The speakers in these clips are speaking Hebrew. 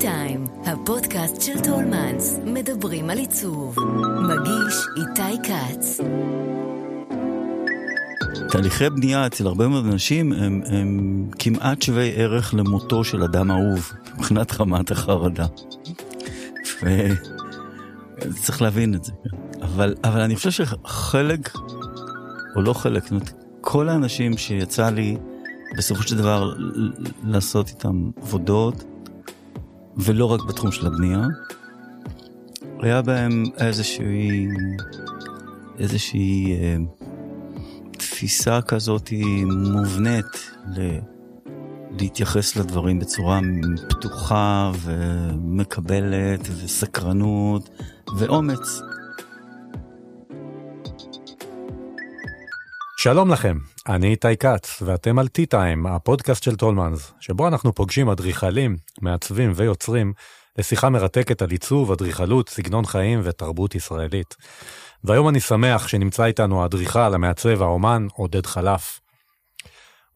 טיים, הפודקאסט של טולמנס, מדברים על עיצוב. מגיש איתי כץ. תהליכי בנייה אצל הרבה מאוד אנשים הם, הם כמעט שווי ערך למותו של אדם אהוב, מבחינת רמת החרדה. וצריך להבין את זה. אבל, אבל אני חושב שחלק, או לא חלק, זאת אומרת, כל האנשים שיצא לי בסופו של דבר לעשות איתם עבודות, ולא רק בתחום של הבנייה, היה בהם איזושהי, איזושהי אה, תפיסה כזאת מובנית ל, להתייחס לדברים בצורה פתוחה ומקבלת וסקרנות ואומץ. שלום לכם, אני איתי כץ, ואתם על T-Time, הפודקאסט של טולמנס, שבו אנחנו פוגשים אדריכלים, מעצבים ויוצרים לשיחה מרתקת על עיצוב, אדריכלות, סגנון חיים ותרבות ישראלית. והיום אני שמח שנמצא איתנו האדריכל, המעצב, האומן, עודד חלף.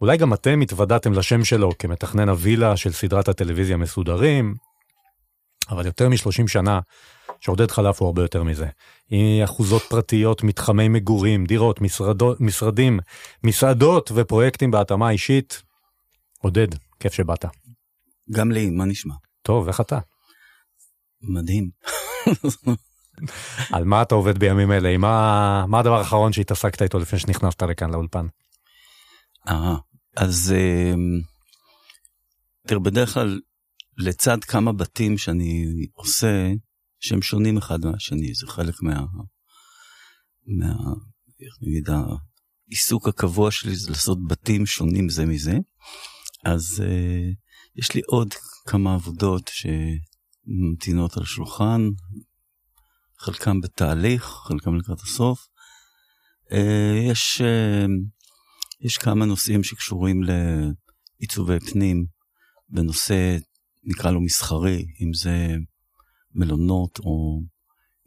אולי גם אתם התוודעתם לשם שלו כמתכנן הווילה של סדרת הטלוויזיה מסודרים, אבל יותר מ-30 שנה שעודד חלף הוא הרבה יותר מזה. עם אחוזות פרטיות, מתחמי מגורים, דירות, משרדו, משרדים, מסעדות ופרויקטים בהתאמה אישית. עודד, כיף שבאת. גם לי, מה נשמע? טוב, איך אתה? מדהים. על מה אתה עובד בימים אלה? מה, מה הדבר האחרון שהתעסקת איתו לפני שנכנסת לכאן לאולפן? אה, אז אה, תראה, בדרך כלל לצד כמה בתים שאני עושה, שהם שונים אחד מהשני, זה חלק מה... מה... איך נגיד, העיסוק הקבוע שלי זה לעשות בתים שונים זה מזה. אז uh, יש לי עוד כמה עבודות שממתינות על השולחן, חלקם בתהליך, חלקם לקראת הסוף. Uh, יש, uh, יש כמה נושאים שקשורים לעיצובי פנים בנושא, נקרא לו מסחרי, אם זה מלונות או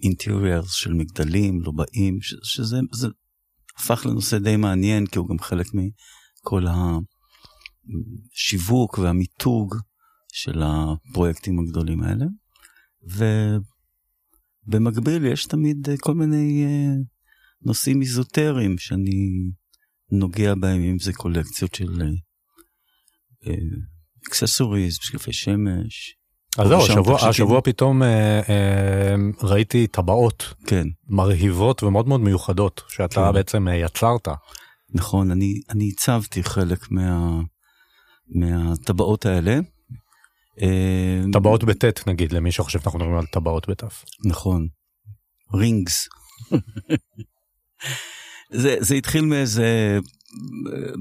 אינטריארס של מגדלים, לובעים, ש, שזה זה הפך לנושא די מעניין, כי הוא גם חלק מכל השיווק והמיתוג של הפרויקטים הגדולים האלה. ובמקביל יש תמיד כל מיני אה, נושאים איזוטריים שאני נוגע בהם, אם זה קולקציות של אקססוריז, משקפי שמש, אז זהו, השבוע, השבוע פתאום אה, אה, ראיתי טבעות כן. מרהיבות ומאוד מאוד מיוחדות שאתה כן. בעצם אה, יצרת. נכון, אני, אני הצבתי חלק מה, מהטבעות האלה. אה, טבעות בטית נגיד למי שחושב שאנחנו מדברים על טבעות בתף. נכון, רינגס. זה, זה התחיל מאיזה,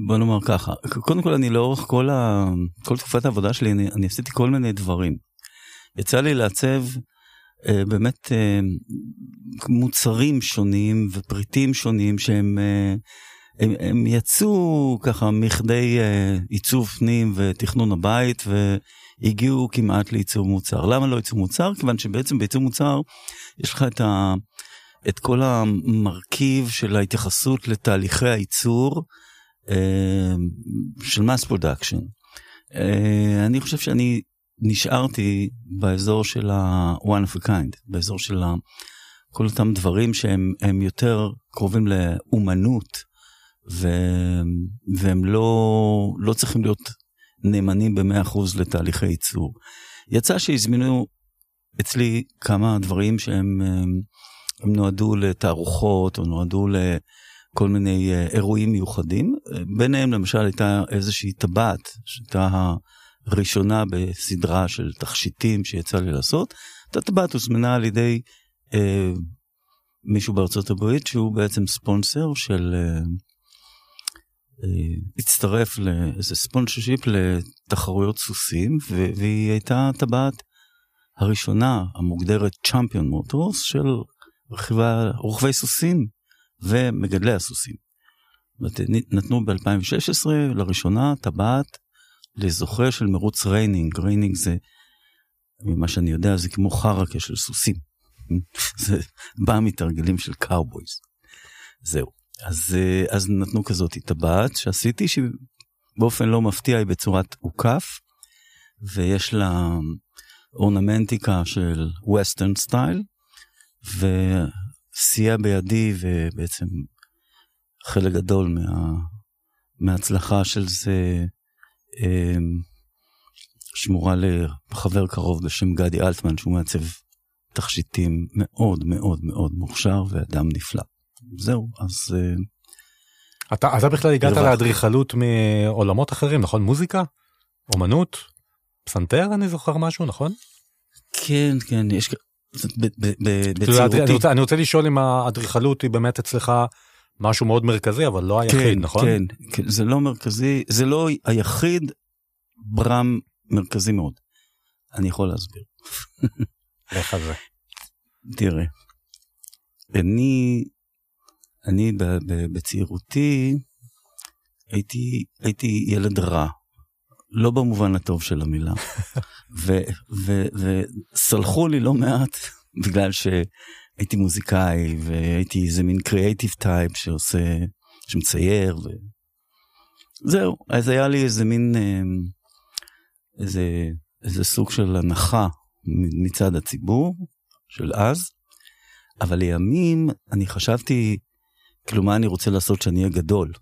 בוא נאמר ככה, קודם כל אני לאורך כל, ה, כל תקופת העבודה שלי אני, אני עשיתי כל מיני דברים. יצא לי לעצב אה, באמת אה, מוצרים שונים ופריטים שונים שהם אה, הם, הם יצאו ככה מכדי אה, עיצוב פנים ותכנון הבית והגיעו כמעט לעיצוב מוצר. למה לא עיצוב מוצר? כיוון שבעצם בעיצוב מוצר יש לך את, ה, את כל המרכיב של ההתייחסות לתהליכי הייצור אה, של mass production. אה, אני חושב שאני נשארתי באזור של ה-one of a kind, באזור של ה... כל אותם דברים שהם יותר קרובים לאומנות, ו... והם לא, לא צריכים להיות נאמנים ב-100% לתהליכי ייצור. יצא שהזמינו אצלי כמה דברים שהם הם נועדו לתערוכות, או נועדו לכל מיני אה, אירועים מיוחדים. ביניהם למשל הייתה איזושהי טבעת, שהייתה ראשונה בסדרה של תכשיטים שיצא לי לעשות. הטבעת הוזמנה על ידי אה, מישהו בארצות הברית שהוא בעצם ספונסר של... אה, אה, הצטרף לאיזה sponsorship לתחרויות סוסים והיא הייתה הטבעת הראשונה המוגדרת Champion Motors של רכיבה, רוכבי סוסים ומגדלי הסוסים. נתנו ב-2016 לראשונה טבעת לזוכה של מרוץ reining, reining זה, ממה שאני יודע, זה כמו חרקה של סוסים. זה בא מתרגלים של cowboys. זהו. אז, אה, אז נתנו כזאת טבעת שעשיתי, שבאופן לא מפתיע היא בצורת אוכף, ויש לה אורנמנטיקה של ווסטרן סטייל, וסייע בידי ובעצם חלק גדול מה, מההצלחה של זה שמורה לחבר קרוב בשם גדי אלטמן, שהוא מעצב תכשיטים מאוד מאוד מאוד מוכשר ואדם נפלא. זהו, אז... אה, אתה, אתה בכלל הגעת לאדריכלות מעולמות אחרים, נכון? מוזיקה? אומנות? פסנתר אני זוכר משהו, נכון? כן, כן, יש... רוצה, אני רוצה לשאול אם האדריכלות היא באמת אצלך משהו מאוד מרכזי, אבל לא היחיד, כן, נכון? כן, כן, זה לא מרכזי, זה לא היחיד, ברם מרכזי מאוד. אני יכול להסביר. איך זה? תראה, אני, אני בצעירותי הייתי, הייתי ילד רע, לא במובן הטוב של המילה, וסלחו לי לא מעט בגלל שהייתי מוזיקאי והייתי איזה מין קריאייטיב טייפ שעושה, שמצייר וזהו, אז היה לי איזה מין, אה, איזה, איזה סוג של הנחה מצד הציבור של אז, אבל לימים אני חשבתי, כאילו מה אני רוצה לעשות שאני אהיה גדול.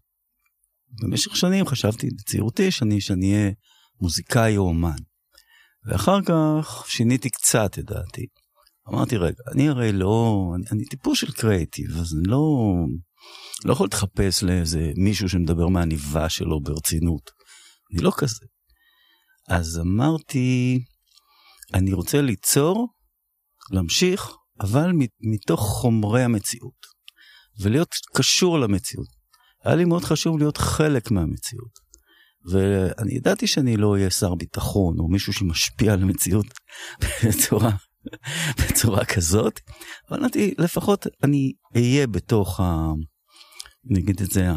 במשך שנים חשבתי בצעירותי שאני, שאני אהיה מוזיקאי או אומן. ואחר כך שיניתי קצת את דעתי. אמרתי רגע, אני הרי לא, אני, אני טיפוס של קריאיטיב, אז אני לא, לא יכול להתחפש לאיזה מישהו שמדבר מהניבה שלו ברצינות. אני לא כזה. אז אמרתי, אני רוצה ליצור, להמשיך, אבל מתוך חומרי המציאות, ולהיות קשור למציאות. היה לי מאוד חשוב להיות חלק מהמציאות. ואני ידעתי שאני לא אהיה שר ביטחון או מישהו שמשפיע על המציאות בצורה, בצורה כזאת, אבל אמרתי, לפחות אני אהיה בתוך, ה, נגיד את זה,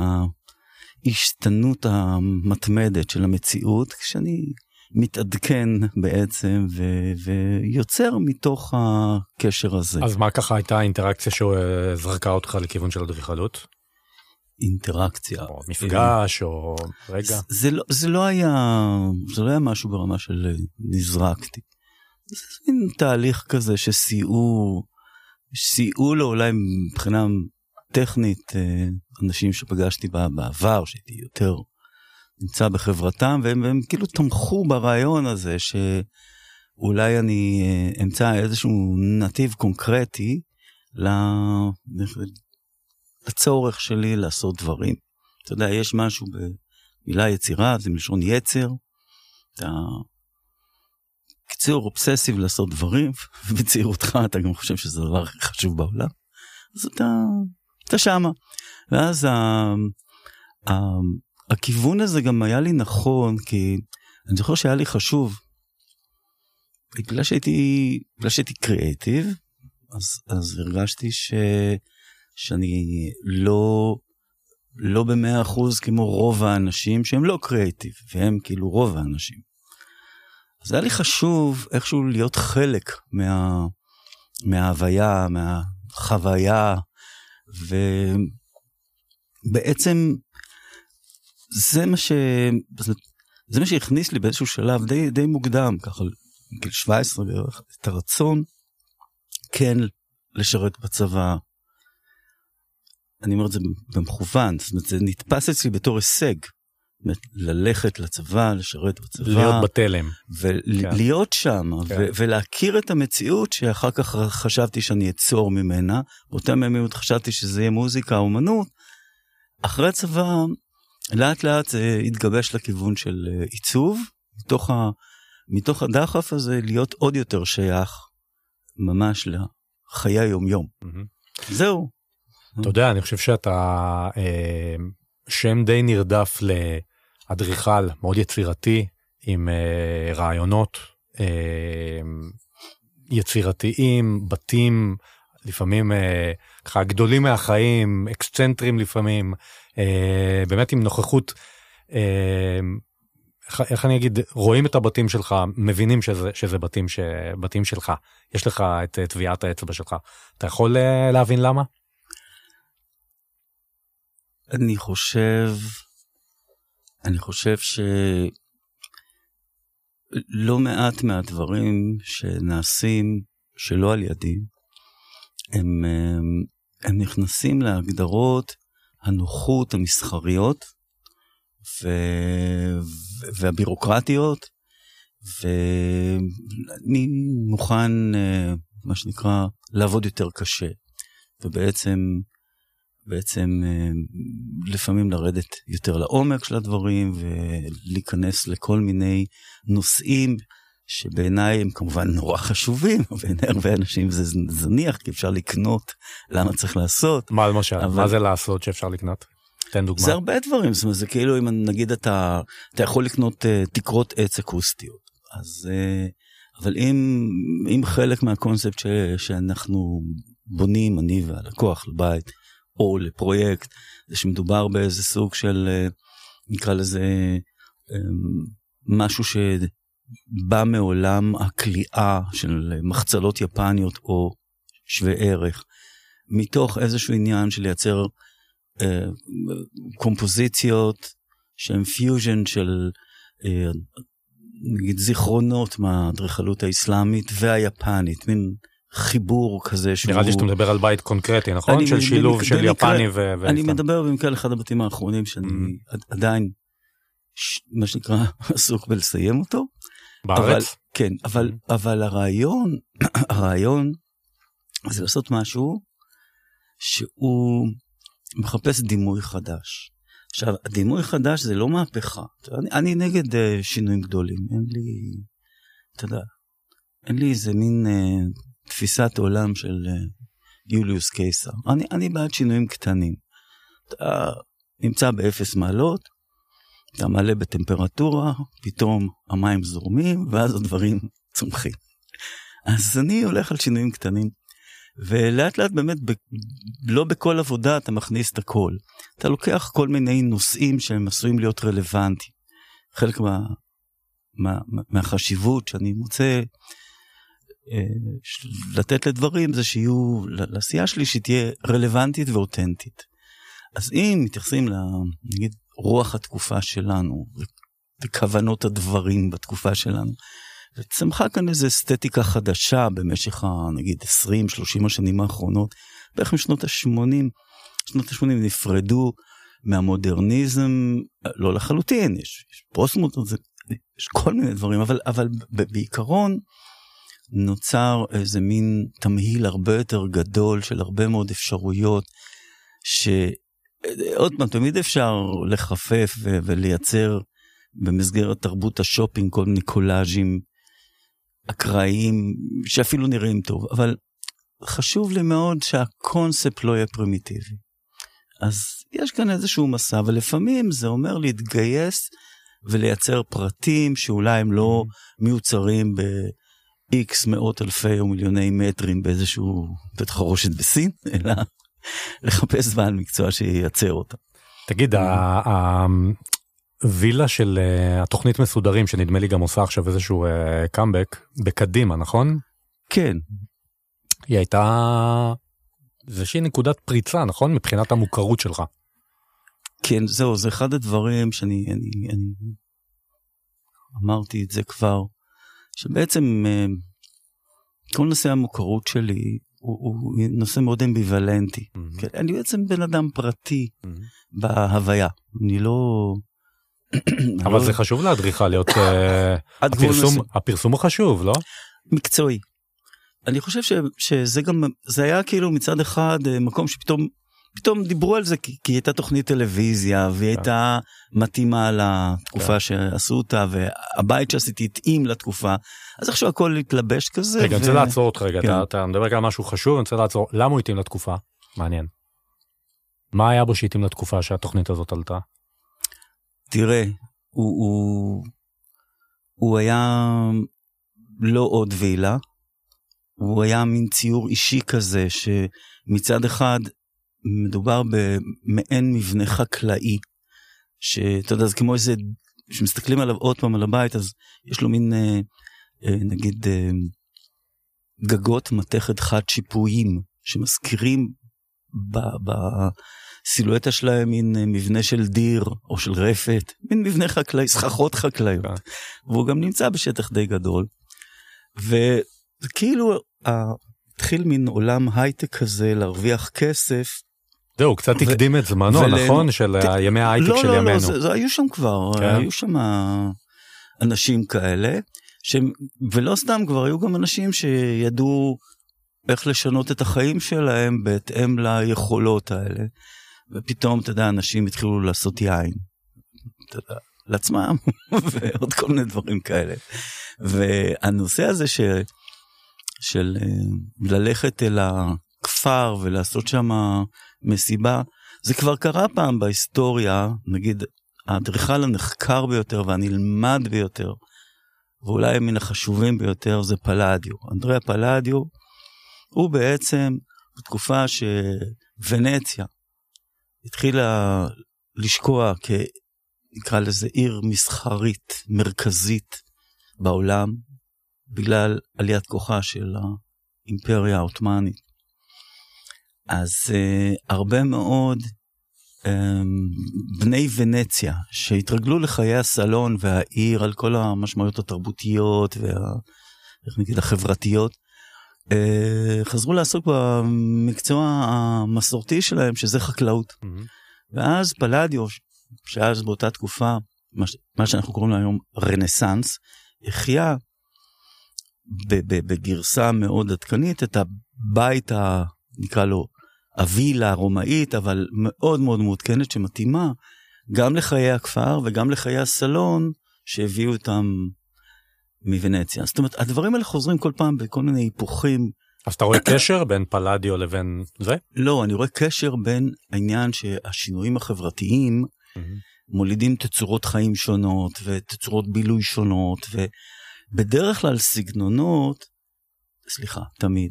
ההשתנות המתמדת של המציאות, כשאני מתעדכן בעצם ו- ויוצר מתוך הקשר הזה. אז מה ככה הייתה האינטראקציה שזרקה אותך לכיוון של אדריכלות? אינטראקציה. או מפגש או רגע. זה, זה, לא, זה לא היה זה לא היה משהו ברמה של נזרקתי. זה מין תהליך כזה שסייעו סייעו לו אולי מבחינה טכנית אה, אנשים שפגשתי בעבר שהייתי יותר נמצא בחברתם והם, והם כאילו תמכו ברעיון הזה שאולי אני אה, אמצא איזשהו נתיב קונקרטי לצורך שלי לעשות דברים. אתה יודע, יש משהו במילה יצירה, זה מלשון יצר. אתה קיצור אובססיב לעשות דברים, ובצעירותך אתה גם חושב שזה הדבר הכי חשוב בעולם, אז אתה, אתה שמה. ואז ה, ה, הכיוון הזה גם היה לי נכון, כי אני זוכר שהיה לי חשוב, בגלל שהייתי, בגלל שהייתי קריאיטיב, אז, אז הרגשתי ש, שאני לא, לא במאה אחוז כמו רוב האנשים שהם לא קריאיטיב, והם כאילו רוב האנשים. אז היה לי חשוב איכשהו להיות חלק מה, מההוויה, מהחוויה, ובעצם זה מה ש... זה מה שהכניס לי באיזשהו שלב די, די מוקדם, ככה גיל 17 בערך, את הרצון כן לשרת בצבא. אני אומר את זה במכוון, זאת אומרת, זה נתפס אצלי בתור הישג. ללכת לצבא, לשרת בצבא. להיות בתלם. ולהיות כן. שם, כן. ולהכיר את המציאות שאחר כך חשבתי שאני אצור ממנה. באותה ימים חשבתי שזה יהיה מוזיקה, אומנות. אחרי הצבא לאט לאט זה התגבש לכיוון של אה, עיצוב, מתוך, ה, מתוך הדחף הזה להיות עוד יותר שייך ממש לחיי היומיום. Mm-hmm. זהו. אתה יודע, אני חושב שאתה אה, שם די נרדף לאדריכל מאוד יצירתי, עם אה, רעיונות אה, יצירתיים, בתים, לפעמים אה, ככה גדולים מהחיים, אקסצנטרים לפעמים. אה, באמת עם נוכחות, אה, איך אני אגיד, רואים את הבתים שלך, מבינים שזה, שזה בתים, ש, בתים שלך, יש לך את טביעת האצבע שלך. אתה יכול אה, להבין למה? אני חושב, אני חושב ש... לא מעט מהדברים שנעשים שלא על ידי, הם, הם, הם נכנסים להגדרות הנוחות המסחריות ו, והבירוקרטיות, ואני מוכן, אה, מה שנקרא, לעבוד יותר קשה, ובעצם בעצם אה, לפעמים לרדת יותר לעומק של הדברים ולהיכנס לכל מיני נושאים שבעיניי הם כמובן נורא חשובים, בעיני הרבה אנשים זה זניח כי אפשר לקנות, למה צריך לעשות. מה למשל? אבל... מה זה לעשות שאפשר לקנות? תן דוגמא. זה הרבה דברים, זאת אומרת, זה כאילו אם נגיד אתה, אתה יכול לקנות uh, תקרות עץ אקוסטיות, אז, uh, אבל אם, אם חלק מהקונספט ש, שאנחנו בונים, אני והלקוח לבית, או לפרויקט, זה שמדובר באיזה סוג של, uh, נקרא לזה, um, משהו שבא מעולם הכליאה של מחצלות יפניות או שווה ערך, מתוך איזשהו עניין של לייצר אה, קומפוזיציות שהן פיוז'ן של אה, נגיד זיכרונות מהאדריכלות האסלאמית והיפנית, מין חיבור כזה שהוא... נראה לי שאתה מדבר על בית קונקרטי, נכון? של שילוב של יפני ו... אני מדבר במקרה על אחד הבתים האחרונים שאני mm-hmm. עדיין. מה שנקרא, עסוק בלסיים אותו. בארץ? כן, אבל, mm-hmm. אבל הרעיון, הרעיון זה לעשות משהו שהוא מחפש דימוי חדש. עכשיו, הדימוי חדש זה לא מהפכה. אני, אני נגד uh, שינויים גדולים, אין לי, אתה יודע, אין לי איזה מין uh, תפיסת עולם של uh, יוליוס קיסר. אני, אני בעד שינויים קטנים. אתה נמצא באפס מעלות, אתה מעלה בטמפרטורה, פתאום המים זורמים, ואז הדברים צומחים. אז אני הולך על שינויים קטנים. ולאט לאט באמת, ב, לא בכל עבודה אתה מכניס את הכל. אתה לוקח כל מיני נושאים שהם עשויים להיות רלוונטיים. חלק מה, מה, מהחשיבות שאני מוצא אה, לתת לדברים זה שיהיו, לעשייה שלי שתהיה רלוונטית ואותנטית. אז אם מתייחסים לנגיד רוח התקופה שלנו וכוונות הדברים בתקופה שלנו, וצמחה כאן איזו אסתטיקה חדשה במשך נגיד 20-30 השנים האחרונות, בערך משנות ה-80, שנות ה-80 נפרדו מהמודרניזם, לא לחלוטין, יש, יש פוסט מודרניזם, יש כל מיני דברים, אבל, אבל בעיקרון נוצר איזה מין תמהיל הרבה יותר גדול של הרבה מאוד אפשרויות, שעוד פעם, תמיד אפשר לחפף ולייצר במסגרת תרבות השופינג כל מיני קולאז'ים אקראיים שאפילו נראים טוב, אבל חשוב לי מאוד שהקונספט לא יהיה פרימיטיבי. אז יש כאן איזשהו מסע, ולפעמים זה אומר להתגייס ולייצר פרטים שאולי הם לא mm-hmm. מיוצרים ב-X מאות אלפי או מיליוני מטרים באיזשהו בית חרושת בסין, אלא לחפש בעל מקצוע שייצר אותם. תגיד, וילה של uh, התוכנית מסודרים שנדמה לי גם עושה עכשיו איזשהו קאמבק uh, בקדימה נכון? כן. היא הייתה איזושהי נקודת פריצה נכון מבחינת המוכרות שלך. כן זהו זה אחד הדברים שאני אני, אני אמרתי את זה כבר שבעצם uh, כל נושא המוכרות שלי הוא, הוא נושא מאוד אמביוולנטי. Mm-hmm. כן, אני בעצם בן אדם פרטי mm-hmm. בהוויה אני לא. אבל זה חשוב לאדריכל אה, הפרסום הפרסום הוא חשוב לא מקצועי. אני חושב ש, שזה גם זה היה כאילו מצד אחד אה, מקום שפתאום פתאום דיברו על זה כי, כי הייתה תוכנית טלוויזיה והיא כן. הייתה מתאימה לתקופה כן. שעשו אותה והבית שעשיתי התאים לתקופה אז עכשיו הכל התלבש כזה. רגע, אני רוצה לעצור אותך רגע, כן. אתה, אתה מדבר על משהו חשוב, אני רוצה לעצור, למה הוא התאים לתקופה? מעניין. מה היה בו שהתאים לתקופה שהתוכנית הזאת עלתה? תראה, הוא, הוא, הוא היה לא עוד וילה, הוא היה מין ציור אישי כזה, שמצד אחד מדובר במעין מבנה חקלאי, שאתה יודע, זה כמו איזה, כשמסתכלים עליו עוד פעם על הבית, אז יש לו מין, אה, אה, נגיד, אה, גגות מתכת חד שיפויים, שמזכירים הסילואטה שלהם מין מבנה של דיר או של רפת, מין מבנה חקלאי, סככות חקלאיות. כן. והוא גם נמצא בשטח די גדול. וכאילו התחיל מין עולם הייטק כזה להרוויח כסף. זהו, קצת הקדים את זמנו, ול- נכון? של ת- ימי ההייטק לא, של לא, לא, ימינו. זה, זה היו שם כבר, כן. היו שם אנשים כאלה, שהם, ולא סתם, כבר היו גם אנשים שידעו איך לשנות את החיים שלהם בהתאם ליכולות האלה. ופתאום, אתה יודע, אנשים התחילו לעשות יין. אתה יודע, לעצמם, ועוד כל מיני דברים כאלה. והנושא הזה ש, של אה, ללכת אל הכפר ולעשות שם מסיבה, זה כבר קרה פעם בהיסטוריה, נגיד, האדריכל הנחקר ביותר והנלמד ביותר, ואולי מן החשובים ביותר זה פלדיו. אנדריה פלדיו, הוא בעצם, בתקופה שוונציה התחילה לשקוע כ... נקרא לזה עיר מסחרית מרכזית בעולם, בגלל עליית כוחה של האימפריה העות'מאנית. אז uh, הרבה מאוד um, בני ונציה שהתרגלו לחיי הסלון והעיר על כל המשמעויות התרבותיות וה... איך נגיד החברתיות, uh, חזרו לעסוק במקצוע המסורתי שלהם שזה חקלאות. מהמם. ואז פלדיו, שאז באותה תקופה, מה, ש- מה שאנחנו קוראים לו היום רנסאנס, החיה בגרסה מאוד עדכנית את הבית, ה, נקרא לו הווילה הרומאית, אבל מאוד מאוד מעודכנת, שמתאימה גם לחיי הכפר וגם לחיי הסלון שהביאו אותם מוונציה. זאת אומרת, הדברים האלה חוזרים כל פעם בכל מיני היפוכים. אז אתה רואה קשר בין פלדיו לבין זה? לא, אני רואה קשר בין העניין שהשינויים החברתיים מולידים תצורות חיים שונות ותצורות בילוי שונות, ובדרך כלל סגנונות, סליחה, תמיד,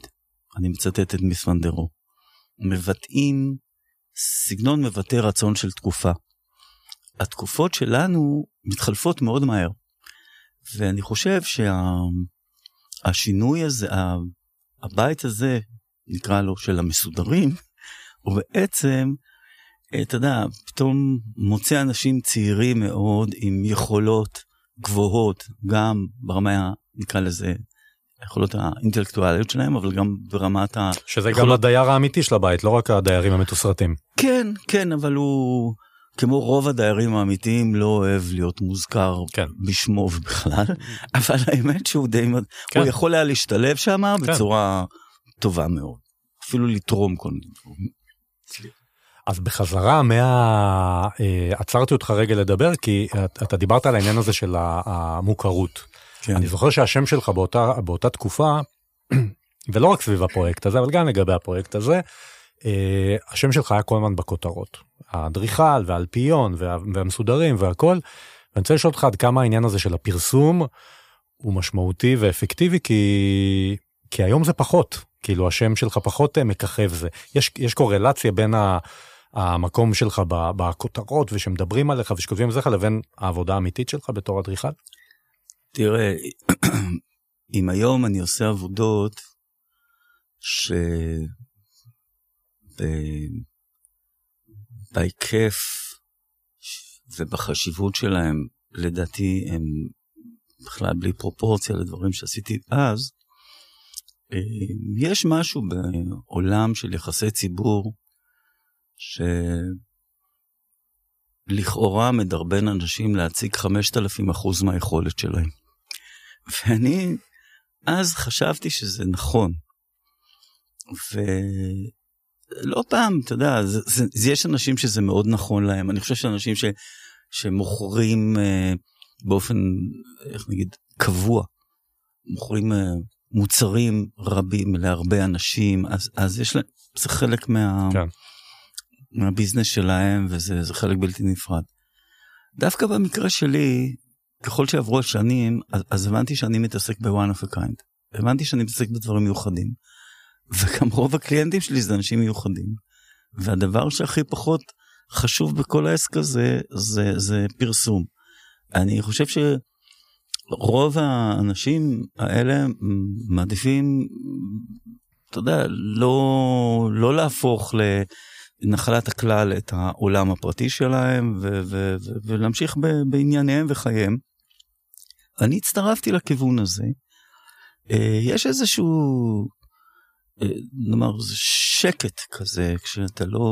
אני מצטט את מיס ונדרו, מבטאים, סגנון מבטא רצון של תקופה. התקופות שלנו מתחלפות מאוד מהר, ואני חושב שהשינוי הזה, ה- הבית הזה, נקרא לו של המסודרים, הוא בעצם אתה יודע, פתאום מוצא אנשים צעירים מאוד עם יכולות גבוהות, גם ברמה, נקרא לזה, היכולות האינטלקטואליות שלהם, אבל גם ברמת ה... שזה גם יכולות- הדייר האמיתי של הבית, לא רק הדיירים המתוסרטים. כן, כן, אבל הוא, כמו רוב הדיירים האמיתיים, לא אוהב להיות מוזכר כן. בשמו ובכלל, אבל האמת שהוא די... כן. הוא יכול היה להשתלב שם כן. בצורה טובה מאוד. אפילו לתרום כל מיני דברים. אז בחזרה מה... אה, עצרתי אותך רגע לדבר, כי את- אתה דיברת על העניין הזה של המוכרות. כן. אני זוכר שהשם שלך באותה, באותה תקופה, ולא רק סביב הפרויקט הזה, אבל גם לגבי הפרויקט הזה, אה, השם שלך היה כל הזמן בכותרות. האדריכל והאלפיון וה, והמסודרים והכל. ואני רוצה לשאול אותך עד כמה העניין הזה של הפרסום הוא משמעותי ואפקטיבי, כי, כי היום זה פחות. כאילו השם שלך פחות אה, מככב זה. יש, יש קורלציה בין ה... המקום שלך בכותרות ושמדברים עליך ושכותבים עליך לבין העבודה האמיתית שלך בתור אדריכל? תראה, אם היום אני עושה עבודות ש... בהיקף ובחשיבות שלהם, לדעתי הם בכלל בלי פרופורציה לדברים שעשיתי אז, אה, יש משהו בעולם של יחסי ציבור שלכאורה מדרבן אנשים להציג 5,000 אחוז מהיכולת שלהם. ואני אז חשבתי שזה נכון. ולא פעם, אתה יודע, זה, זה, זה, יש אנשים שזה מאוד נכון להם. אני חושב שאנשים ש, שמוכרים אה, באופן, איך נגיד, קבוע, מוכרים אה, מוצרים רבים להרבה אנשים, אז, אז יש להם, זה חלק מה, כן. מהביזנס שלהם, וזה זה חלק בלתי נפרד. דווקא במקרה שלי, ככל שעברו השנים, אז, אז הבנתי שאני מתעסק ב-one of a kind. הבנתי שאני מתעסק בדברים מיוחדים. וגם רוב הקליינטים שלי זה אנשים מיוחדים. והדבר שהכי פחות חשוב בכל העסק הזה, זה, זה פרסום. אני חושב שרוב האנשים האלה מעדיפים, אתה יודע, לא, לא להפוך ל... נחלת הכלל את העולם הפרטי שלהם ו- ו- ו- ולהמשיך ב- בענייניהם וחייהם. אני הצטרפתי לכיוון הזה. אה, יש איזשהו, אה, נאמר, שקט כזה, כשאתה לא...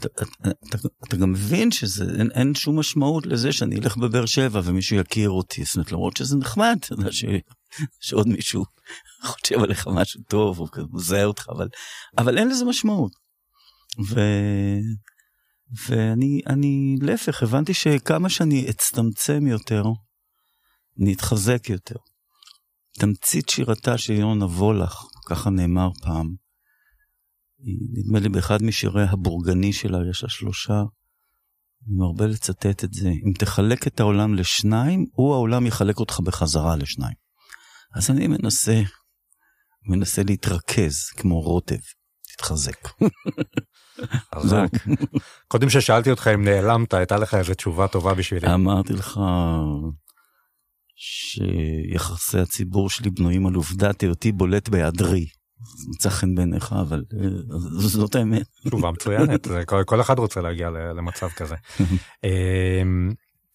אתה, אתה, אתה, גם מבין שזה, אין, אין שום משמעות לזה שאני אלך בבאר שבע ומישהו יכיר אותי, זאת אומרת, למרות שזה נחמד, אתה יודע, ש, שעוד מישהו חושב עליך משהו טוב, או מזהה אותך, אבל, אבל אין לזה משמעות. ו... ואני, אני, להפך, הבנתי שכמה שאני אצטמצם יותר, אני אתחזק יותר. תמצית שירתה של יונה וולך, ככה נאמר פעם, נדמה לי באחד משירי הבורגני שלה, יש לה שלושה, אני מרבה לצטט את זה, אם תחלק את העולם לשניים, הוא העולם יחלק אותך בחזרה לשניים. אז אני מנסה, מנסה להתרכז כמו רוטב, תתחזק. חזק. קודם ששאלתי אותך אם נעלמת, הייתה לך איזו תשובה טובה בשבילי. אמרתי לך שיחסי הציבור שלי בנויים על עובדת היותי בולט בהיעדרי. מצא חן בעיניך, אבל אה, זאת האמת. תשובה מצוינת, כל, אחד רוצה להגיע למצב כזה. אמ,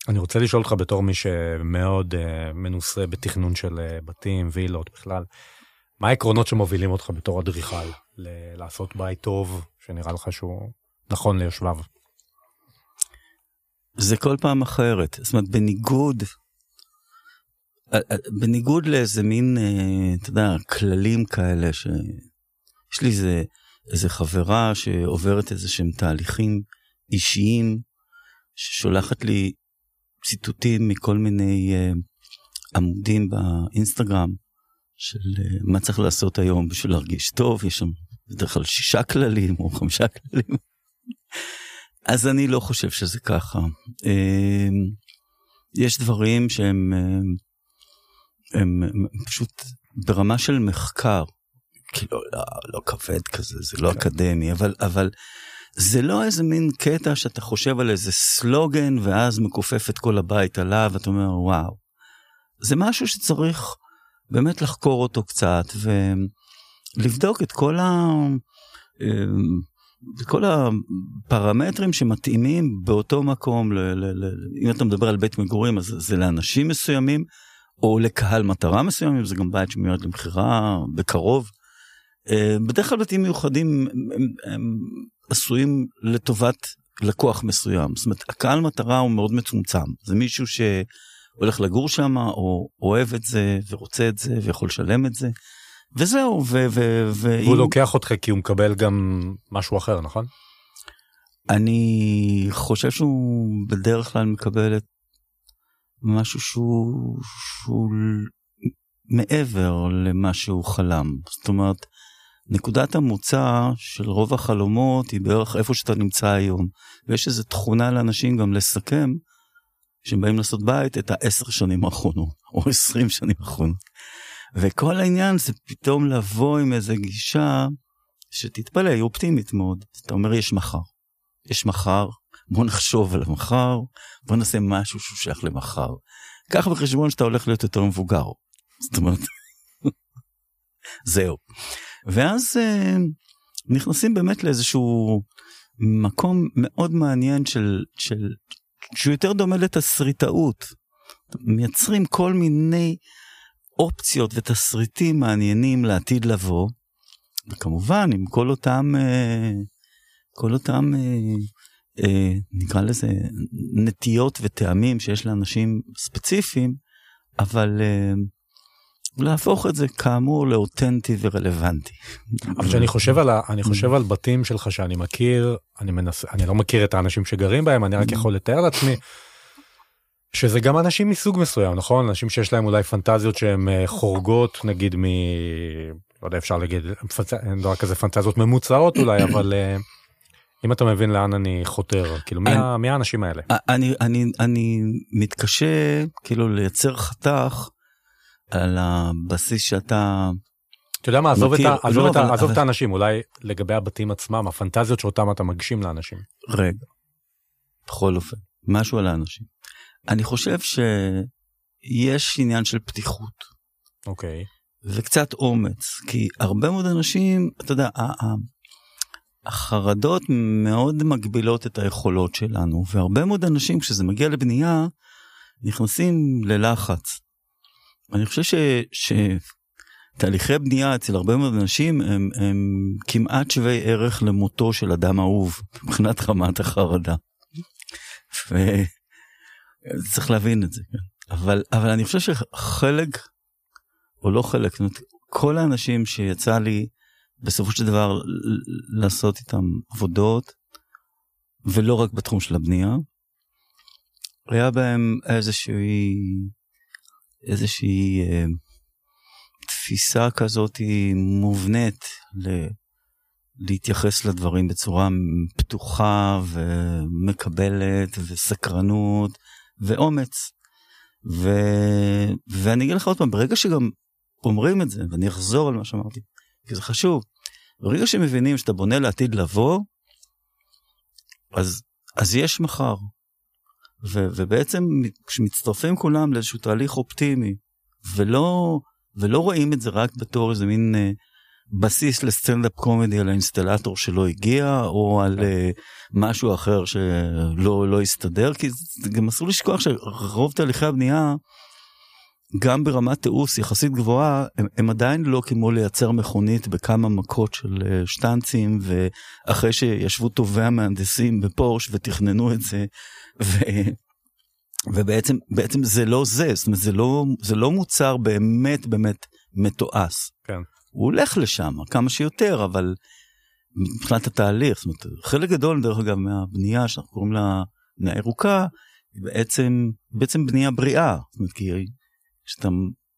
אני רוצה לשאול אותך בתור מי שמאוד uh, מנוסה בתכנון של uh, בתים, וילות בכלל, מה העקרונות שמובילים אותך בתור אדריכל לעשות בית טוב, שנראה לך שהוא נכון ליושביו? זה כל פעם אחרת, זאת אומרת בניגוד, בניגוד לאיזה מין, אתה יודע, כללים כאלה, שיש לי איזה, איזה חברה שעוברת איזה שהם תהליכים אישיים, ששולחת לי ציטוטים מכל מיני עמודים באינסטגרם של מה צריך לעשות היום בשביל להרגיש טוב, יש שם בדרך כלל שישה כללים או חמישה כללים. אז אני לא חושב שזה ככה. יש דברים שהם הם, הם פשוט ברמה של מחקר, כאילו לא, לא כבד כזה, זה לא כן. אקדמי, אבל, אבל זה לא איזה מין קטע שאתה חושב על איזה סלוגן ואז מכופף את כל הבית עליו ואתה אומר וואו. זה משהו שצריך באמת לחקור אותו קצת ולבדוק את כל, ה... את כל הפרמטרים שמתאימים באותו מקום, ל... ל... ל... אם אתה מדבר על בית מגורים אז זה לאנשים מסוימים או לקהל מטרה מסוימים, זה גם בית שמיועד למכירה בקרוב. אה, בדרך כלל בתים מיוחדים הם, הם, הם עשויים לטובת לקוח מסוים. זאת אומרת, הקהל מטרה הוא מאוד מצומצם. זה מישהו שהולך לגור שם, או אוהב את זה, ורוצה את זה, ויכול לשלם את זה. וזהו, ו... ו, ו והוא לוקח אותך כי הוא מקבל גם משהו אחר, נכון? אני חושב שהוא בדרך כלל מקבל את משהו שהוא, שהוא מעבר למה שהוא חלם. זאת אומרת, נקודת המוצא של רוב החלומות היא בערך איפה שאתה נמצא היום. ויש איזו תכונה לאנשים גם לסכם, כשהם באים לעשות בית, את העשר שנים האחרונות, או עשרים שנים האחרונות. וכל העניין זה פתאום לבוא עם איזו גישה שתתפלא, היא אופטימית מאוד. אתה אומר, יש מחר. יש מחר, בוא נחשוב על המחר, בוא נעשה משהו שהוא שייך למחר. קח בחשבון שאתה הולך להיות יותר מבוגר. זאת אומרת, זהו. ואז uh, נכנסים באמת לאיזשהו מקום מאוד מעניין של, של, שהוא יותר דומה לתסריטאות. מייצרים כל מיני אופציות ותסריטים מעניינים לעתיד לבוא, וכמובן עם כל אותם, uh, כל אותם uh, נקרא לזה נטיות וטעמים שיש לאנשים ספציפיים, אבל uh, להפוך את זה כאמור לאותנטי ורלוונטי. אבל כשאני חושב על, אני חושב על בתים שלך שאני מכיר, אני מנסה, אני לא מכיר את האנשים שגרים בהם, אני רק mm-hmm. יכול לתאר לעצמי. שזה גם אנשים מסוג מסוים נכון אנשים שיש להם אולי פנטזיות שהן אה, חורגות נגיד מ... לא יודע אפשר להגיד אין דבר כזה פנטזיות ממוצעות אולי אבל אה, אם אתה מבין לאן אני חותר כאילו מי, אני, מי האנשים האלה אני אני אני מתקשה כאילו לייצר חתך על הבסיס שאתה... אתה יודע מה, עזוב, מכיר, את, עזוב, לא, את, אבל, עזוב אבל... את האנשים, אולי לגבי הבתים עצמם, הפנטזיות שאותם אתה מגשים לאנשים. רגע, בכל אופן, משהו על האנשים. אני חושב שיש עניין של פתיחות. אוקיי. וקצת אומץ, כי הרבה מאוד אנשים, אתה יודע, החרדות מאוד מגבילות את היכולות שלנו, והרבה מאוד אנשים כשזה מגיע לבנייה נכנסים ללחץ. אני חושב ש... שתהליכי בנייה אצל הרבה מאוד אנשים הם, הם כמעט שווי ערך למותו של אדם אהוב מבחינת רמת החרדה. וצריך להבין את זה. כן. אבל, אבל אני חושב שחלק, או לא חלק, כל האנשים שיצא לי בסופו של דבר לעשות איתם עבודות, ולא רק בתחום של הבנייה, היה בהם איזושהי, איזושהי אה, תפיסה כזאת מובנית ל, להתייחס לדברים בצורה פתוחה ומקבלת וסקרנות ואומץ. ו... ואני אגיד לך עוד פעם, ברגע שגם אומרים את זה, ואני אחזור על מה שאמרתי, כי זה חשוב, ברגע שמבינים שאתה בונה לעתיד לבוא, אז, אז יש מחר. ו, ובעצם כשמצטרפים כולם לאיזשהו תהליך אופטימי, ולא, ולא רואים את זה רק בתור איזה מין אה, בסיס לסטנדאפ קומדי על האינסטלטור שלא הגיע, או על אה, משהו אחר שלא לא הסתדר, כי גם אסור לשכוח שרוב תהליכי הבנייה, גם ברמת תיעוש יחסית גבוהה, הם, הם עדיין לא כמו לייצר מכונית בכמה מכות של אה, שטנצים, ואחרי שישבו טובי המהנדסים בפורש ותכננו את זה, ו... ובעצם בעצם זה לא זה, זאת אומרת זה לא, זה לא מוצר באמת באמת מתועש. כן. הוא הולך לשם כמה שיותר, אבל מבחינת התהליך, זאת אומרת, חלק גדול דרך אגב מהבנייה שאנחנו קוראים לה בנייה ירוקה, בעצם, בעצם בנייה בריאה, זאת אומרת, כי כשאתה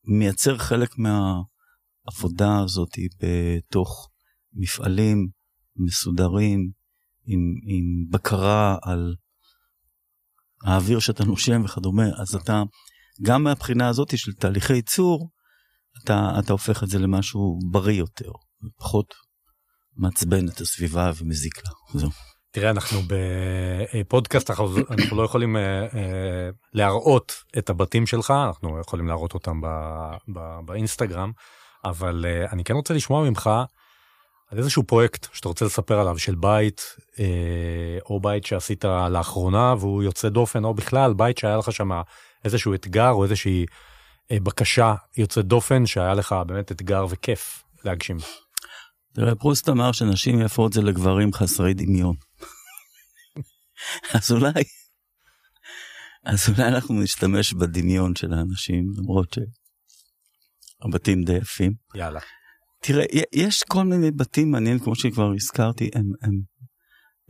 מייצר חלק מהעבודה הזאת בתוך מפעלים מסודרים, עם, עם בקרה על האוויר שאתה נושם וכדומה, אז אתה, גם מהבחינה הזאת של תהליכי ייצור, אתה, אתה הופך את זה למשהו בריא יותר, פחות מעצבן את הסביבה ומזיק לה. זהו. תראה, אנחנו בפודקאסט, אנחנו, אנחנו לא יכולים uh, uh, להראות את הבתים שלך, אנחנו יכולים להראות אותם באינסטגרם, אבל אני כן רוצה לשמוע ממך על איזשהו פרויקט שאתה רוצה לספר עליו, של בית, או בית שעשית לאחרונה והוא יוצא דופן, או בכלל בית שהיה לך שם איזשהו אתגר או איזושהי בקשה יוצאת דופן, שהיה לך באמת אתגר וכיף להגשים. תראה, פרוסט אמר שנשים יפות זה לגברים חסרי דמיון. אז אולי, אז אולי אנחנו נשתמש בדמיון של האנשים, למרות שהבתים די יפים. יאללה. תראה, יש כל מיני בתים מעניינים, כמו שכבר הזכרתי, הם, הם,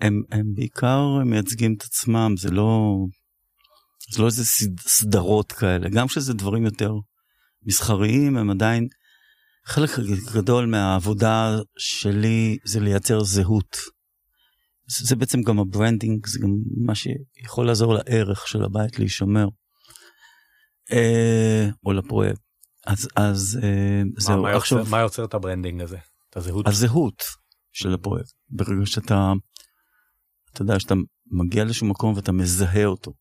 הם, הם בעיקר מייצגים את עצמם, זה לא, זה לא איזה סדרות כאלה, גם כשזה דברים יותר מסחריים, הם עדיין, חלק גדול מהעבודה שלי זה לייצר זהות. זה בעצם גם ה branding, זה גם מה שיכול לעזור לערך של הבית להישמר. אה, או לפרויקט. אז, אז אה, זהו. מה, עכשיו, מה יוצר את ה branding הזה? את הזהות? הזהות של הפרויקט. ברגע שאתה, אתה יודע, שאתה מגיע לאיזשהו מקום ואתה מזהה אותו.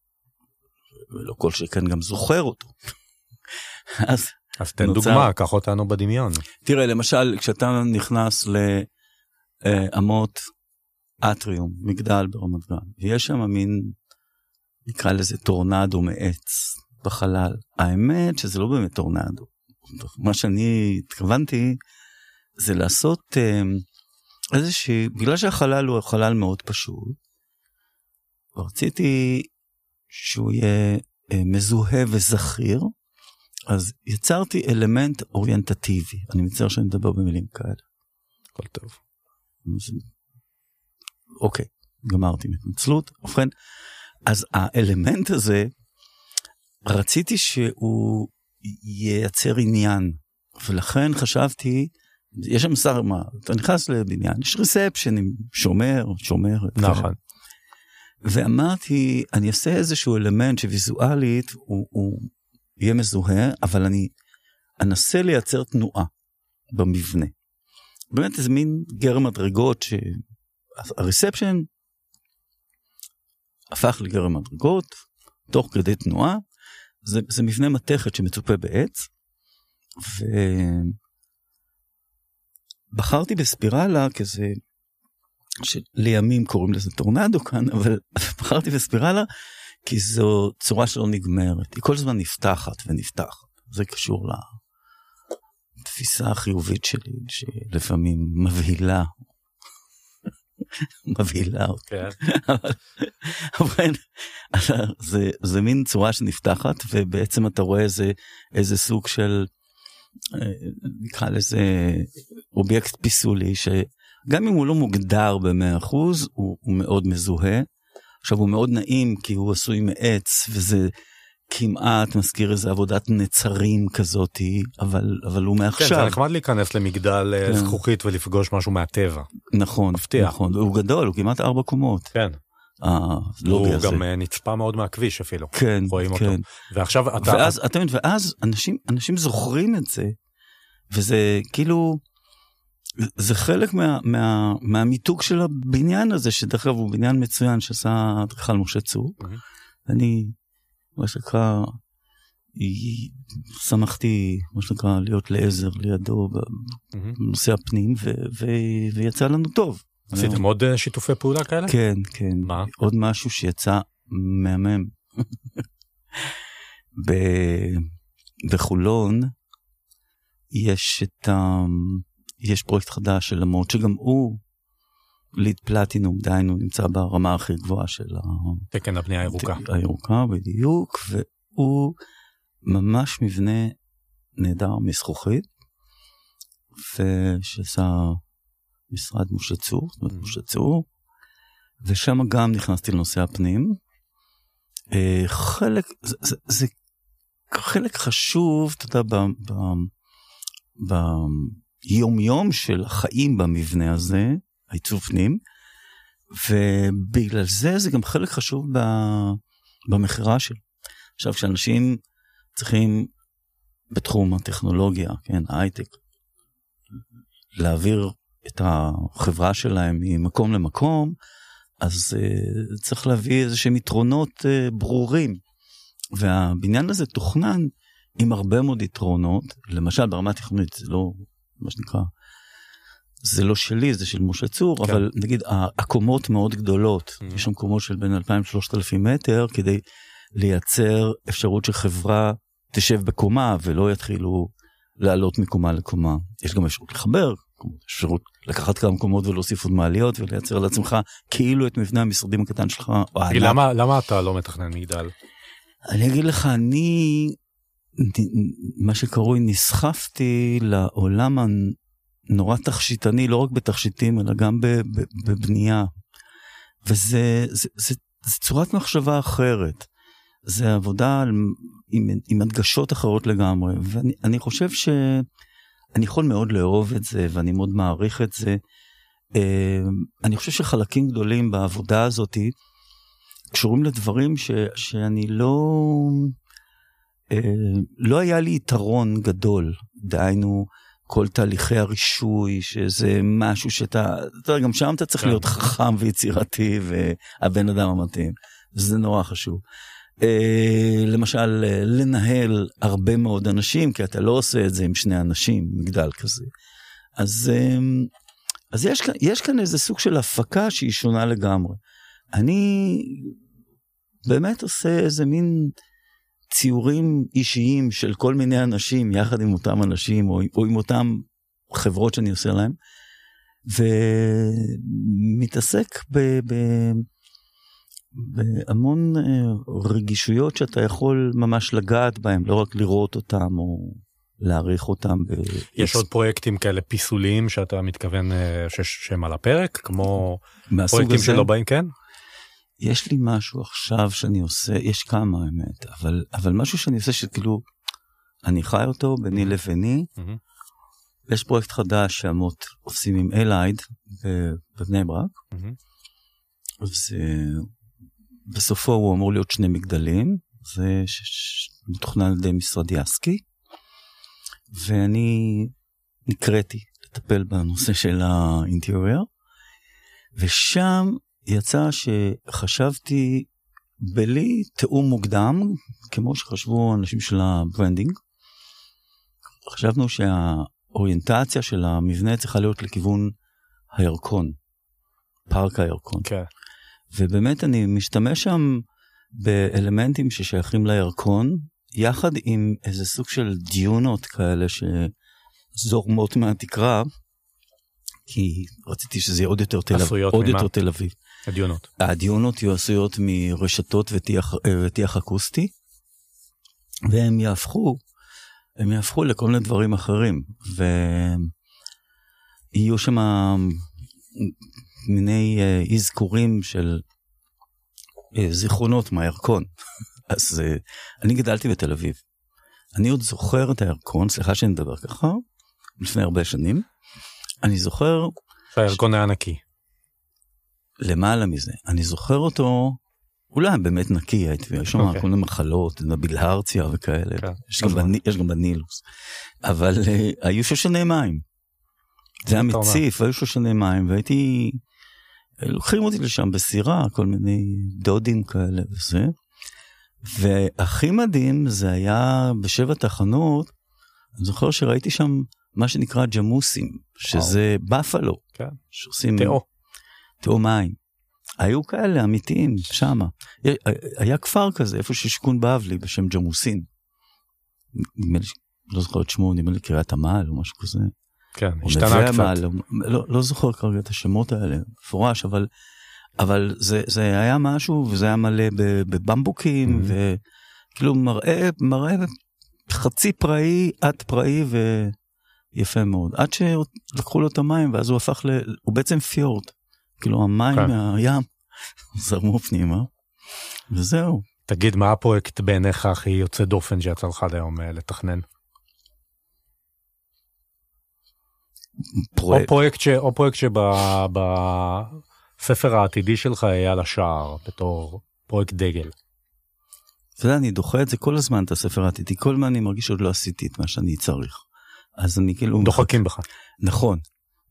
ולא כל שכן גם זוכר אותו. אז אז תן נוצר... דוגמה, קח אותנו בדמיון. תראה, למשל, כשאתה נכנס לאמות אטריום, מגדל ברמת גן, ויש שם מין, נקרא לזה טורנדו מעץ בחלל. האמת שזה לא באמת טורנדו. מה שאני התכוונתי זה לעשות אה, איזושהי, בגלל שהחלל הוא חלל מאוד פשוט, רציתי שהוא יהיה אה, מזוהה וזכיר, אז יצרתי אלמנט אוריינטטיבי. אני מצטער שאני מדבר במילים כאלה. הכל טוב. אוקיי, גמרתי מהתנצלות. ובכן, אז האלמנט הזה, רציתי שהוא ייצר עניין, ולכן חשבתי, יש שם שר, מה, אתה נכנס לבניין, יש ריספשן עם שומר, שומרת. נכון. ואמרתי, אני אעשה איזשהו אלמנט שוויזואלית הוא, הוא יהיה מזוהה, אבל אני אנסה לייצר תנועה במבנה. באמת איזה מין גר מדרגות שהריספשן הפך לגר מדרגות, תוך כדי תנועה, זה, זה מבנה מתכת שמצופה בעץ, ובחרתי בספירלה כזה שלימים קוראים לזה טורנדו כאן, אבל בחרתי בספירלה כי זו צורה שלא נגמרת, היא כל הזמן נפתחת ונפתחת, זה קשור לתפיסה החיובית שלי, שלפעמים מבהילה. מבהילה אותי. כן. אבל זה, זה מין צורה שנפתחת ובעצם אתה רואה איזה, איזה סוג של אה, נקרא לזה אובייקט פיסולי שגם אם הוא לא מוגדר ב-100% הוא, הוא מאוד מזוהה. עכשיו הוא מאוד נעים כי הוא עשוי מעץ וזה כמעט מזכיר איזה עבודת נצרים כזאתי אבל אבל הוא מעכשיו. כן, זה נחמד להיכנס למגדל אה, כן. זכוכית ולפגוש משהו מהטבע. נכון, מפתיע. נכון, הוא גדול, הוא כמעט ארבע קומות. כן. הוא הזה. גם אה, נצפה מאוד מהכביש אפילו. כן, רואים כן. אותו. ועכשיו אתה... ואז, אתה מבין, ואז אנשים, אנשים זוכרים את זה, וזה כאילו, זה חלק מה, מה, מהמיתוג של הבניין הזה, שדרך אגב הוא בניין מצוין שעשה אדריכל משה צור. Mm-hmm. אני, מה שנקרא, שמחתי, מה שנקרא, להיות לעזר לידו בנושא הפנים, ו, ו, ויצא לנו טוב. עשיתם עוד אה, שיתופי פעולה כאלה? כן, כן. מה? עוד משהו שיצא מהמם. בחולון יש את ה... יש פרויקט חדש של למרות שגם הוא ליד פלטינום, דהיינו נמצא ברמה הכי גבוהה של ה... תקן הבנייה הירוקה. הירוקה, בדיוק, והוא ממש מבנה נהדר מזכוכית, ושעשה משרד משה צור, זאת אומרת mm-hmm. משה צור, ושם גם נכנסתי לנושא הפנים. אה, חלק, זה, זה, זה חלק חשוב, אתה יודע, ביום-יום של החיים במבנה הזה, העיצוב פנים, ובגלל זה זה גם חלק חשוב במכירה שלו. עכשיו, כשאנשים צריכים בתחום הטכנולוגיה, כן, ההייטק, להעביר את החברה שלהם ממקום למקום, אז uh, צריך להביא איזה שהם יתרונות uh, ברורים. והבניין הזה תוכנן עם הרבה מאוד יתרונות, למשל ברמה התכנונית, זה לא, מה שנקרא, זה לא שלי, זה של משה צור, כן. אבל נגיד הקומות מאוד גדולות, mm-hmm. יש שם קומות של בין 2,000-3,000 מטר, כדי לייצר אפשרות שחברה תשב בקומה ולא יתחילו לעלות מקומה לקומה. יש גם אפשרות לחבר אפשרות לקחת כמה מקומות ולהוסיף עוד מעליות ולייצר לעצמך כאילו את מבנה המשרדים הקטן שלך. למה, למה אתה לא מתכנן מגדל? אני אגיד לך, אני, מה שקרוי, נסחפתי לעולם הנורא תכשיטני, לא רק בתכשיטים, אלא גם בבנייה. וזה זה, זה, זה צורת מחשבה אחרת. זה עבודה עם, עם הדגשות אחרות לגמרי, ואני חושב ש... אני יכול מאוד לאהוב את זה ואני מאוד מעריך את זה. אה, אני חושב שחלקים גדולים בעבודה הזאתי קשורים לדברים ש, שאני לא, לא היה לי יתרון גדול, דהיינו כל תהליכי הרישוי, שזה משהו שאתה, אתה יודע, גם שם אתה צריך כן. להיות חכם ויצירתי והבן אדם המתאים, זה נורא חשוב. אה, למשל אה, לנהל הרבה מאוד אנשים כי אתה לא עושה את זה עם שני אנשים מגדל כזה. אז אה, אז יש יש כאן איזה סוג של הפקה שהיא שונה לגמרי. אני באמת עושה איזה מין ציורים אישיים של כל מיני אנשים יחד עם אותם אנשים או, או עם אותם חברות שאני עושה להם. ומתעסק ב... ב והמון אה, רגישויות שאתה יכול ממש לגעת בהם, לא רק לראות אותם או להעריך אותם. ב- יש עוד פרויקטים כאלה פיסוליים שאתה מתכוון אה, שהם על הפרק, כמו פרויקטים הזה, שלא באים, כן? יש לי משהו עכשיו שאני עושה, יש כמה האמת, אבל, אבל משהו שאני עושה שכאילו, אני חי אותו ביני לביני. Mm-hmm. יש פרויקט חדש שאמות עושים עם אלייד בבני ברק. Mm-hmm. זה בסופו הוא אמור להיות שני מגדלים, זה מתוכנן על ידי משרד יסקי, ואני נקראתי לטפל בנושא של ה interior, ושם יצא שחשבתי בלי תיאום מוקדם, כמו שחשבו אנשים של ה branding, חשבנו שהאוריינטציה של המבנה צריכה להיות לכיוון הירקון. פארק הירקון. כן. ובאמת אני משתמש שם באלמנטים ששייכים לירקון, יחד עם איזה סוג של דיונות כאלה שזורמות מהתקרה, כי רציתי שזה יהיה עוד יותר תל אביב. עוד ממה? יותר תל אביב. הדיונות. הדיונות יהיו עשויות מרשתות וטיח, וטיח אקוסטי, והם יהפכו, הם יהפכו לכל מיני דברים אחרים, ויהיו שם מיני אה, אזכורים של אה, זיכרונות מהירקון. אז אה, אני גדלתי בתל אביב. אני עוד זוכר את הירקון, סליחה שאני מדבר ככה, לפני הרבה שנים. אני זוכר שהירקון היה נקי. למעלה מזה, אני זוכר אותו, אולי באמת נקי, הייתי, יש שם אוקיי. כל מיני מחלות, בלהרציה וכאלה, כן. יש, גם אז בני, יש גם בנילוס, אבל uh, היו שושני מים. זה היה? מציף, היו שושני מים, והייתי, לוקחים אותי לשם בסירה, כל מיני דודים כאלה וזה. והכי מדהים זה היה בשבע תחנות, אני זוכר שראיתי שם מה שנקרא ג'מוסים, שזה בפלו, כן. שעושים... תאו. תאו מים. היו כאלה אמיתיים שמה. היה כפר כזה איפה ששיכון בבלי בשם ג'מוסין. נדמה לי, לא זוכר את שמו, נדמה לי קריית עמל או משהו כזה. כן, השתנה קצת. עמל, או- לא, לא זוכר כרגע את השמות האלה, מפורש, אבל, אבל זה, זה היה משהו וזה היה מלא בבמבוקים Mhm. וכאילו מראה, מראה חצי פראי עד פראי ויפה מאוד. עד שלקחו לו את המים ואז הוא הפך ל... הוא בעצם פיורט. כאילו המים כן. מהים זרמו פנימה וזהו. תגיד, מה הפרויקט בעיניך הכי יוצא דופן שיצא לך עד היום אה, לתכנן? או פרויקט. פרויקט ש- או פרויקט שבספר העתידי שלך יהיה על השער בתור פרויקט דגל. אתה יודע, אני דוחה את זה כל הזמן, את הספר העתידי, כל הזמן אני מרגיש שעוד לא עשיתי את מה שאני צריך. אז אני כאילו... דוחקים בך. נכון.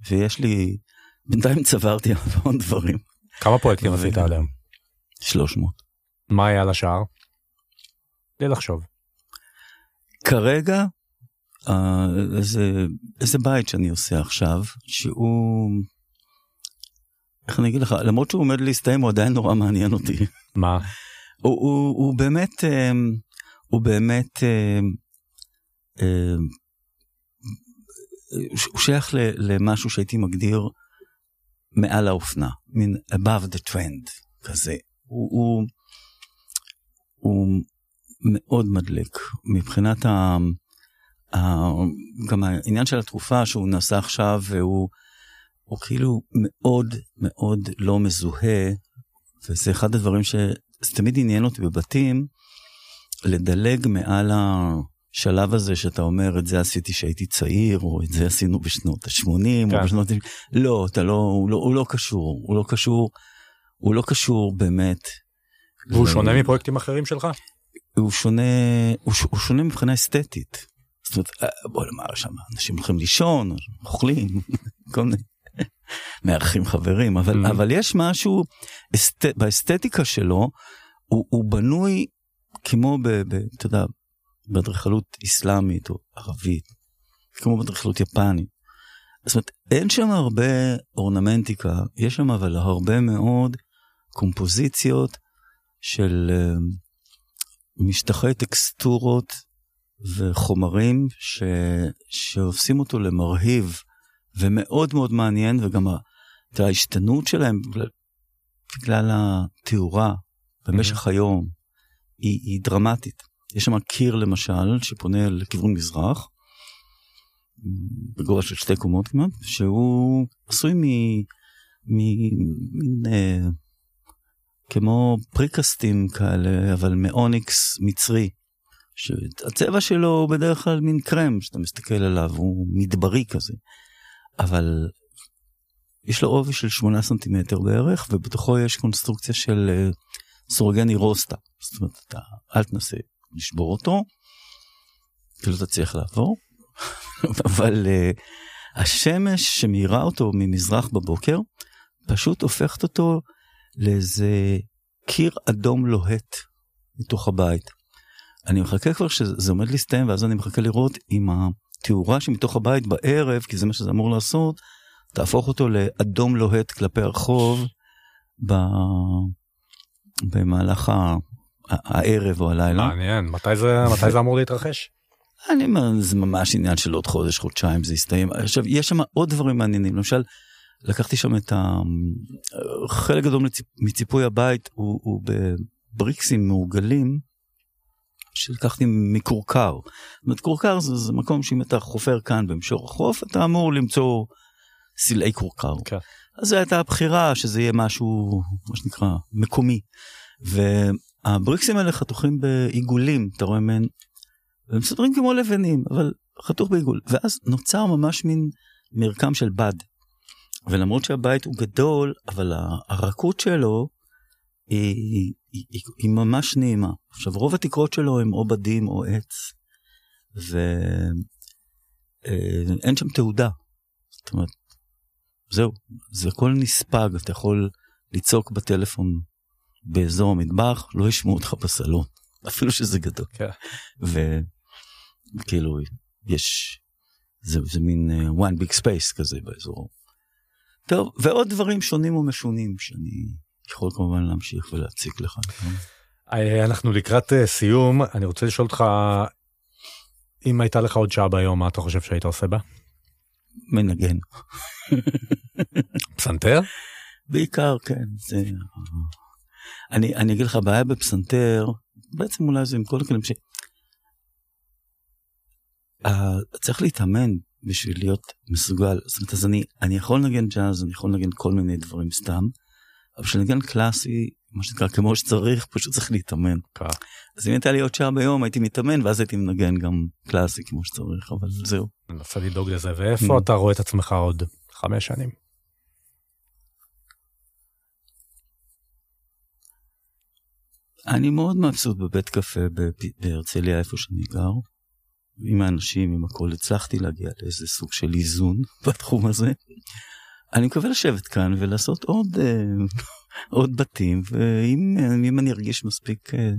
ויש לי, בינתיים צברתי המון דברים. כמה פרויקטים עשית עד היום? 300. מה היה על השער? בלי לחשוב. כרגע, אה, איזה, איזה בית שאני עושה עכשיו, שהוא... איך אני אגיד לך, למרות שהוא עומד להסתיים, הוא עדיין נורא מעניין אותי. מה? הוא, הוא, הוא באמת, אמ, הוא באמת, אמ, אמ, הוא שייך למשהו שהייתי מגדיר מעל האופנה, מין above the trend כזה. הוא, הוא, הוא מאוד מדליק מבחינת ה... ה... גם העניין של התרופה שהוא נעשה עכשיו והוא הוא כאילו מאוד מאוד לא מזוהה וזה אחד הדברים ש... זה תמיד עניין אותי בבתים, לדלג מעל השלב הזה שאתה אומר, את זה עשיתי כשהייתי צעיר, או את זה עשינו בשנות ה-80, כן. או בשנות... ה- לא, אתה לא, הוא לא, הוא לא קשור, הוא לא קשור, הוא לא קשור באמת. והוא ל- שונה מפרויקטים אחרים שלך? הוא שונה, הוא, ש- הוא שונה מבחינה אסתטית. זאת אומרת, אה, בוא נאמר שם, אנשים הולכים לישון, אוכלים, כל מיני, מארחים חברים, אבל, Mhm. אבל יש משהו אסת, באסתטיקה שלו, הוא, הוא בנוי כמו, ב, ב, אתה יודע, באדריכלות אסלאמית או ערבית, כמו באדריכלות יפנית. זאת אומרת, אין שם הרבה אורנמנטיקה, יש שם אבל הרבה מאוד קומפוזיציות של אה, משטחי טקסטורות וחומרים ש... שעושים אותו למרהיב ומאוד מאוד מעניין וגם ההשתנות שלהם בגלל, בגלל התאורה במשך היום היא, היא דרמטית. יש שם קיר למשל שפונה לכיוון מזרח בגובה של שתי קומות כמעט שהוא עשוי מ... מ... אה, כמו פריקסטים כאלה, אבל מאוניקס מצרי. שהצבע שלו הוא בדרך כלל מין קרם שאתה מסתכל עליו, הוא מדברי כזה. אבל יש לו עובי של 8 סנטימטר בערך, ובתוכו יש קונסטרוקציה של אה, סורגני רוסטה. זאת אומרת, אתה אל תנסה לשבור אותו, כי לא תצליח לעבור. אבל uh, השמש שמאירה אותו ממזרח בבוקר, פשוט הופכת אותו לאיזה קיר אדום לוהט מתוך הבית. אני מחכה כבר שזה עומד להסתיים, ואז אני מחכה לראות אם התאורה שמתוך הבית בערב, כי זה מה שזה אמור לעשות, תהפוך אותו לאדום לוהט כלפי הרחוב ב... במהלך. הערב או הלילה. מעניין, מתי זה, מתי זה אמור להתרחש? אני אומר, זה ממש עניין של עוד חודש, חודשיים, זה יסתיים. עכשיו, יש שם עוד דברים מעניינים, למשל, לקחתי שם את ה... חלק גדול מציפ... מציפוי הבית הוא, הוא בבריקסים מעוגלים, שלקחתי מכורכר. זאת אומרת, כורכר זה, זה מקום שאם אתה חופר כאן במישור החוף, אתה אמור למצוא סלעי כורכר. כן. אז זו הייתה הבחירה שזה יהיה משהו, מה שנקרא, מקומי. והבריקסים האלה חתוכים בעיגולים, אתה רואה מהם, והם מסתדרים כמו לבנים, אבל חתוך בעיגול. ואז נוצר ממש מין מרקם של בד. ולמרות שהבית הוא גדול, אבל הרכות שלו היא, היא, היא, היא ממש נעימה. עכשיו, רוב התקרות שלו הם או בדים או עץ, ואין שם תעודה. זאת אומרת, זהו, זה הכל נספג, אתה יכול לצעוק בטלפון באזור המטבח, לא ישמעו אותך בסלון, אפילו שזה גדול. כן. וכאילו, יש, זה, זה מין uh, one big space כזה באזור. טוב, ועוד דברים שונים ומשונים שאני יכול כמובן להמשיך ולהציג לך. אה, אנחנו לקראת אה, סיום, אני רוצה לשאול אותך, אם הייתה לך עוד שעה ביום, מה אתה חושב שהיית עושה בה? מנגן. פסנתר? בעיקר, כן. זה... אני, אני אגיד לך, הבעיה בפסנתר, בעצם אולי זה עם כל הכלים ש... Uh, צריך להתאמן בשביל להיות מסוגל. זאת אומרת, אז אני, אני יכול לנגן ג'אז, אני יכול לנגן כל מיני דברים סתם, אבל לנגן קלאסי, מה שנקרא, כמו שצריך, פשוט צריך להתאמן. כן. אז אם הייתה לי עוד שעה ביום, הייתי מתאמן, ואז הייתי מנגן גם קלאסי כמו שצריך, אבל זהו. אני מנסה לדאוג לזה, ואיפה אתה רואה את עצמך עוד חמש שנים? אני מאוד מבסוט בבית קפה בהרצליה, איפה שאני גר. עם האנשים, עם הכל, הצלחתי להגיע לאיזה סוג של איזון בתחום הזה. אני מקווה לשבת כאן ולעשות עוד, אה, עוד בתים, ואם אם אני ארגיש מספיק אה,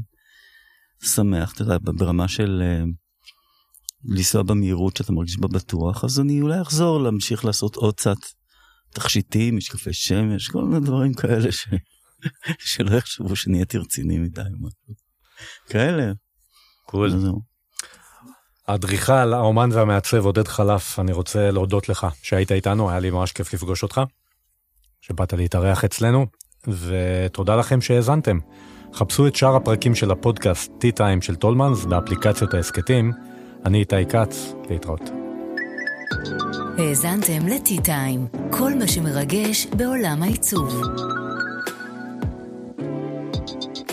שמח, אתה יודע, ברמה של אה, לנסוע במהירות שאתה מרגיש בה בטוח, אז אני אולי אחזור להמשיך לעשות עוד קצת תכשיטים, משקפי שמש, כל מיני דברים כאלה ש... שלא יחשבו שנהייתי רציני מדי משהו. כאלה. קול. האדריכל, האומן והמעצב עודד חלף, אני רוצה להודות לך שהיית איתנו, היה לי ממש כיף לפגוש אותך, שבאת להתארח אצלנו, ותודה לכם שהאזנתם. חפשו את שאר הפרקים של הפודקאסט T-Time של טולמנס באפליקציות ההסכתים. אני איתי כץ, להתראות. האזנתם ל-T-Time, כל מה שמרגש בעולם העיצוב. thank you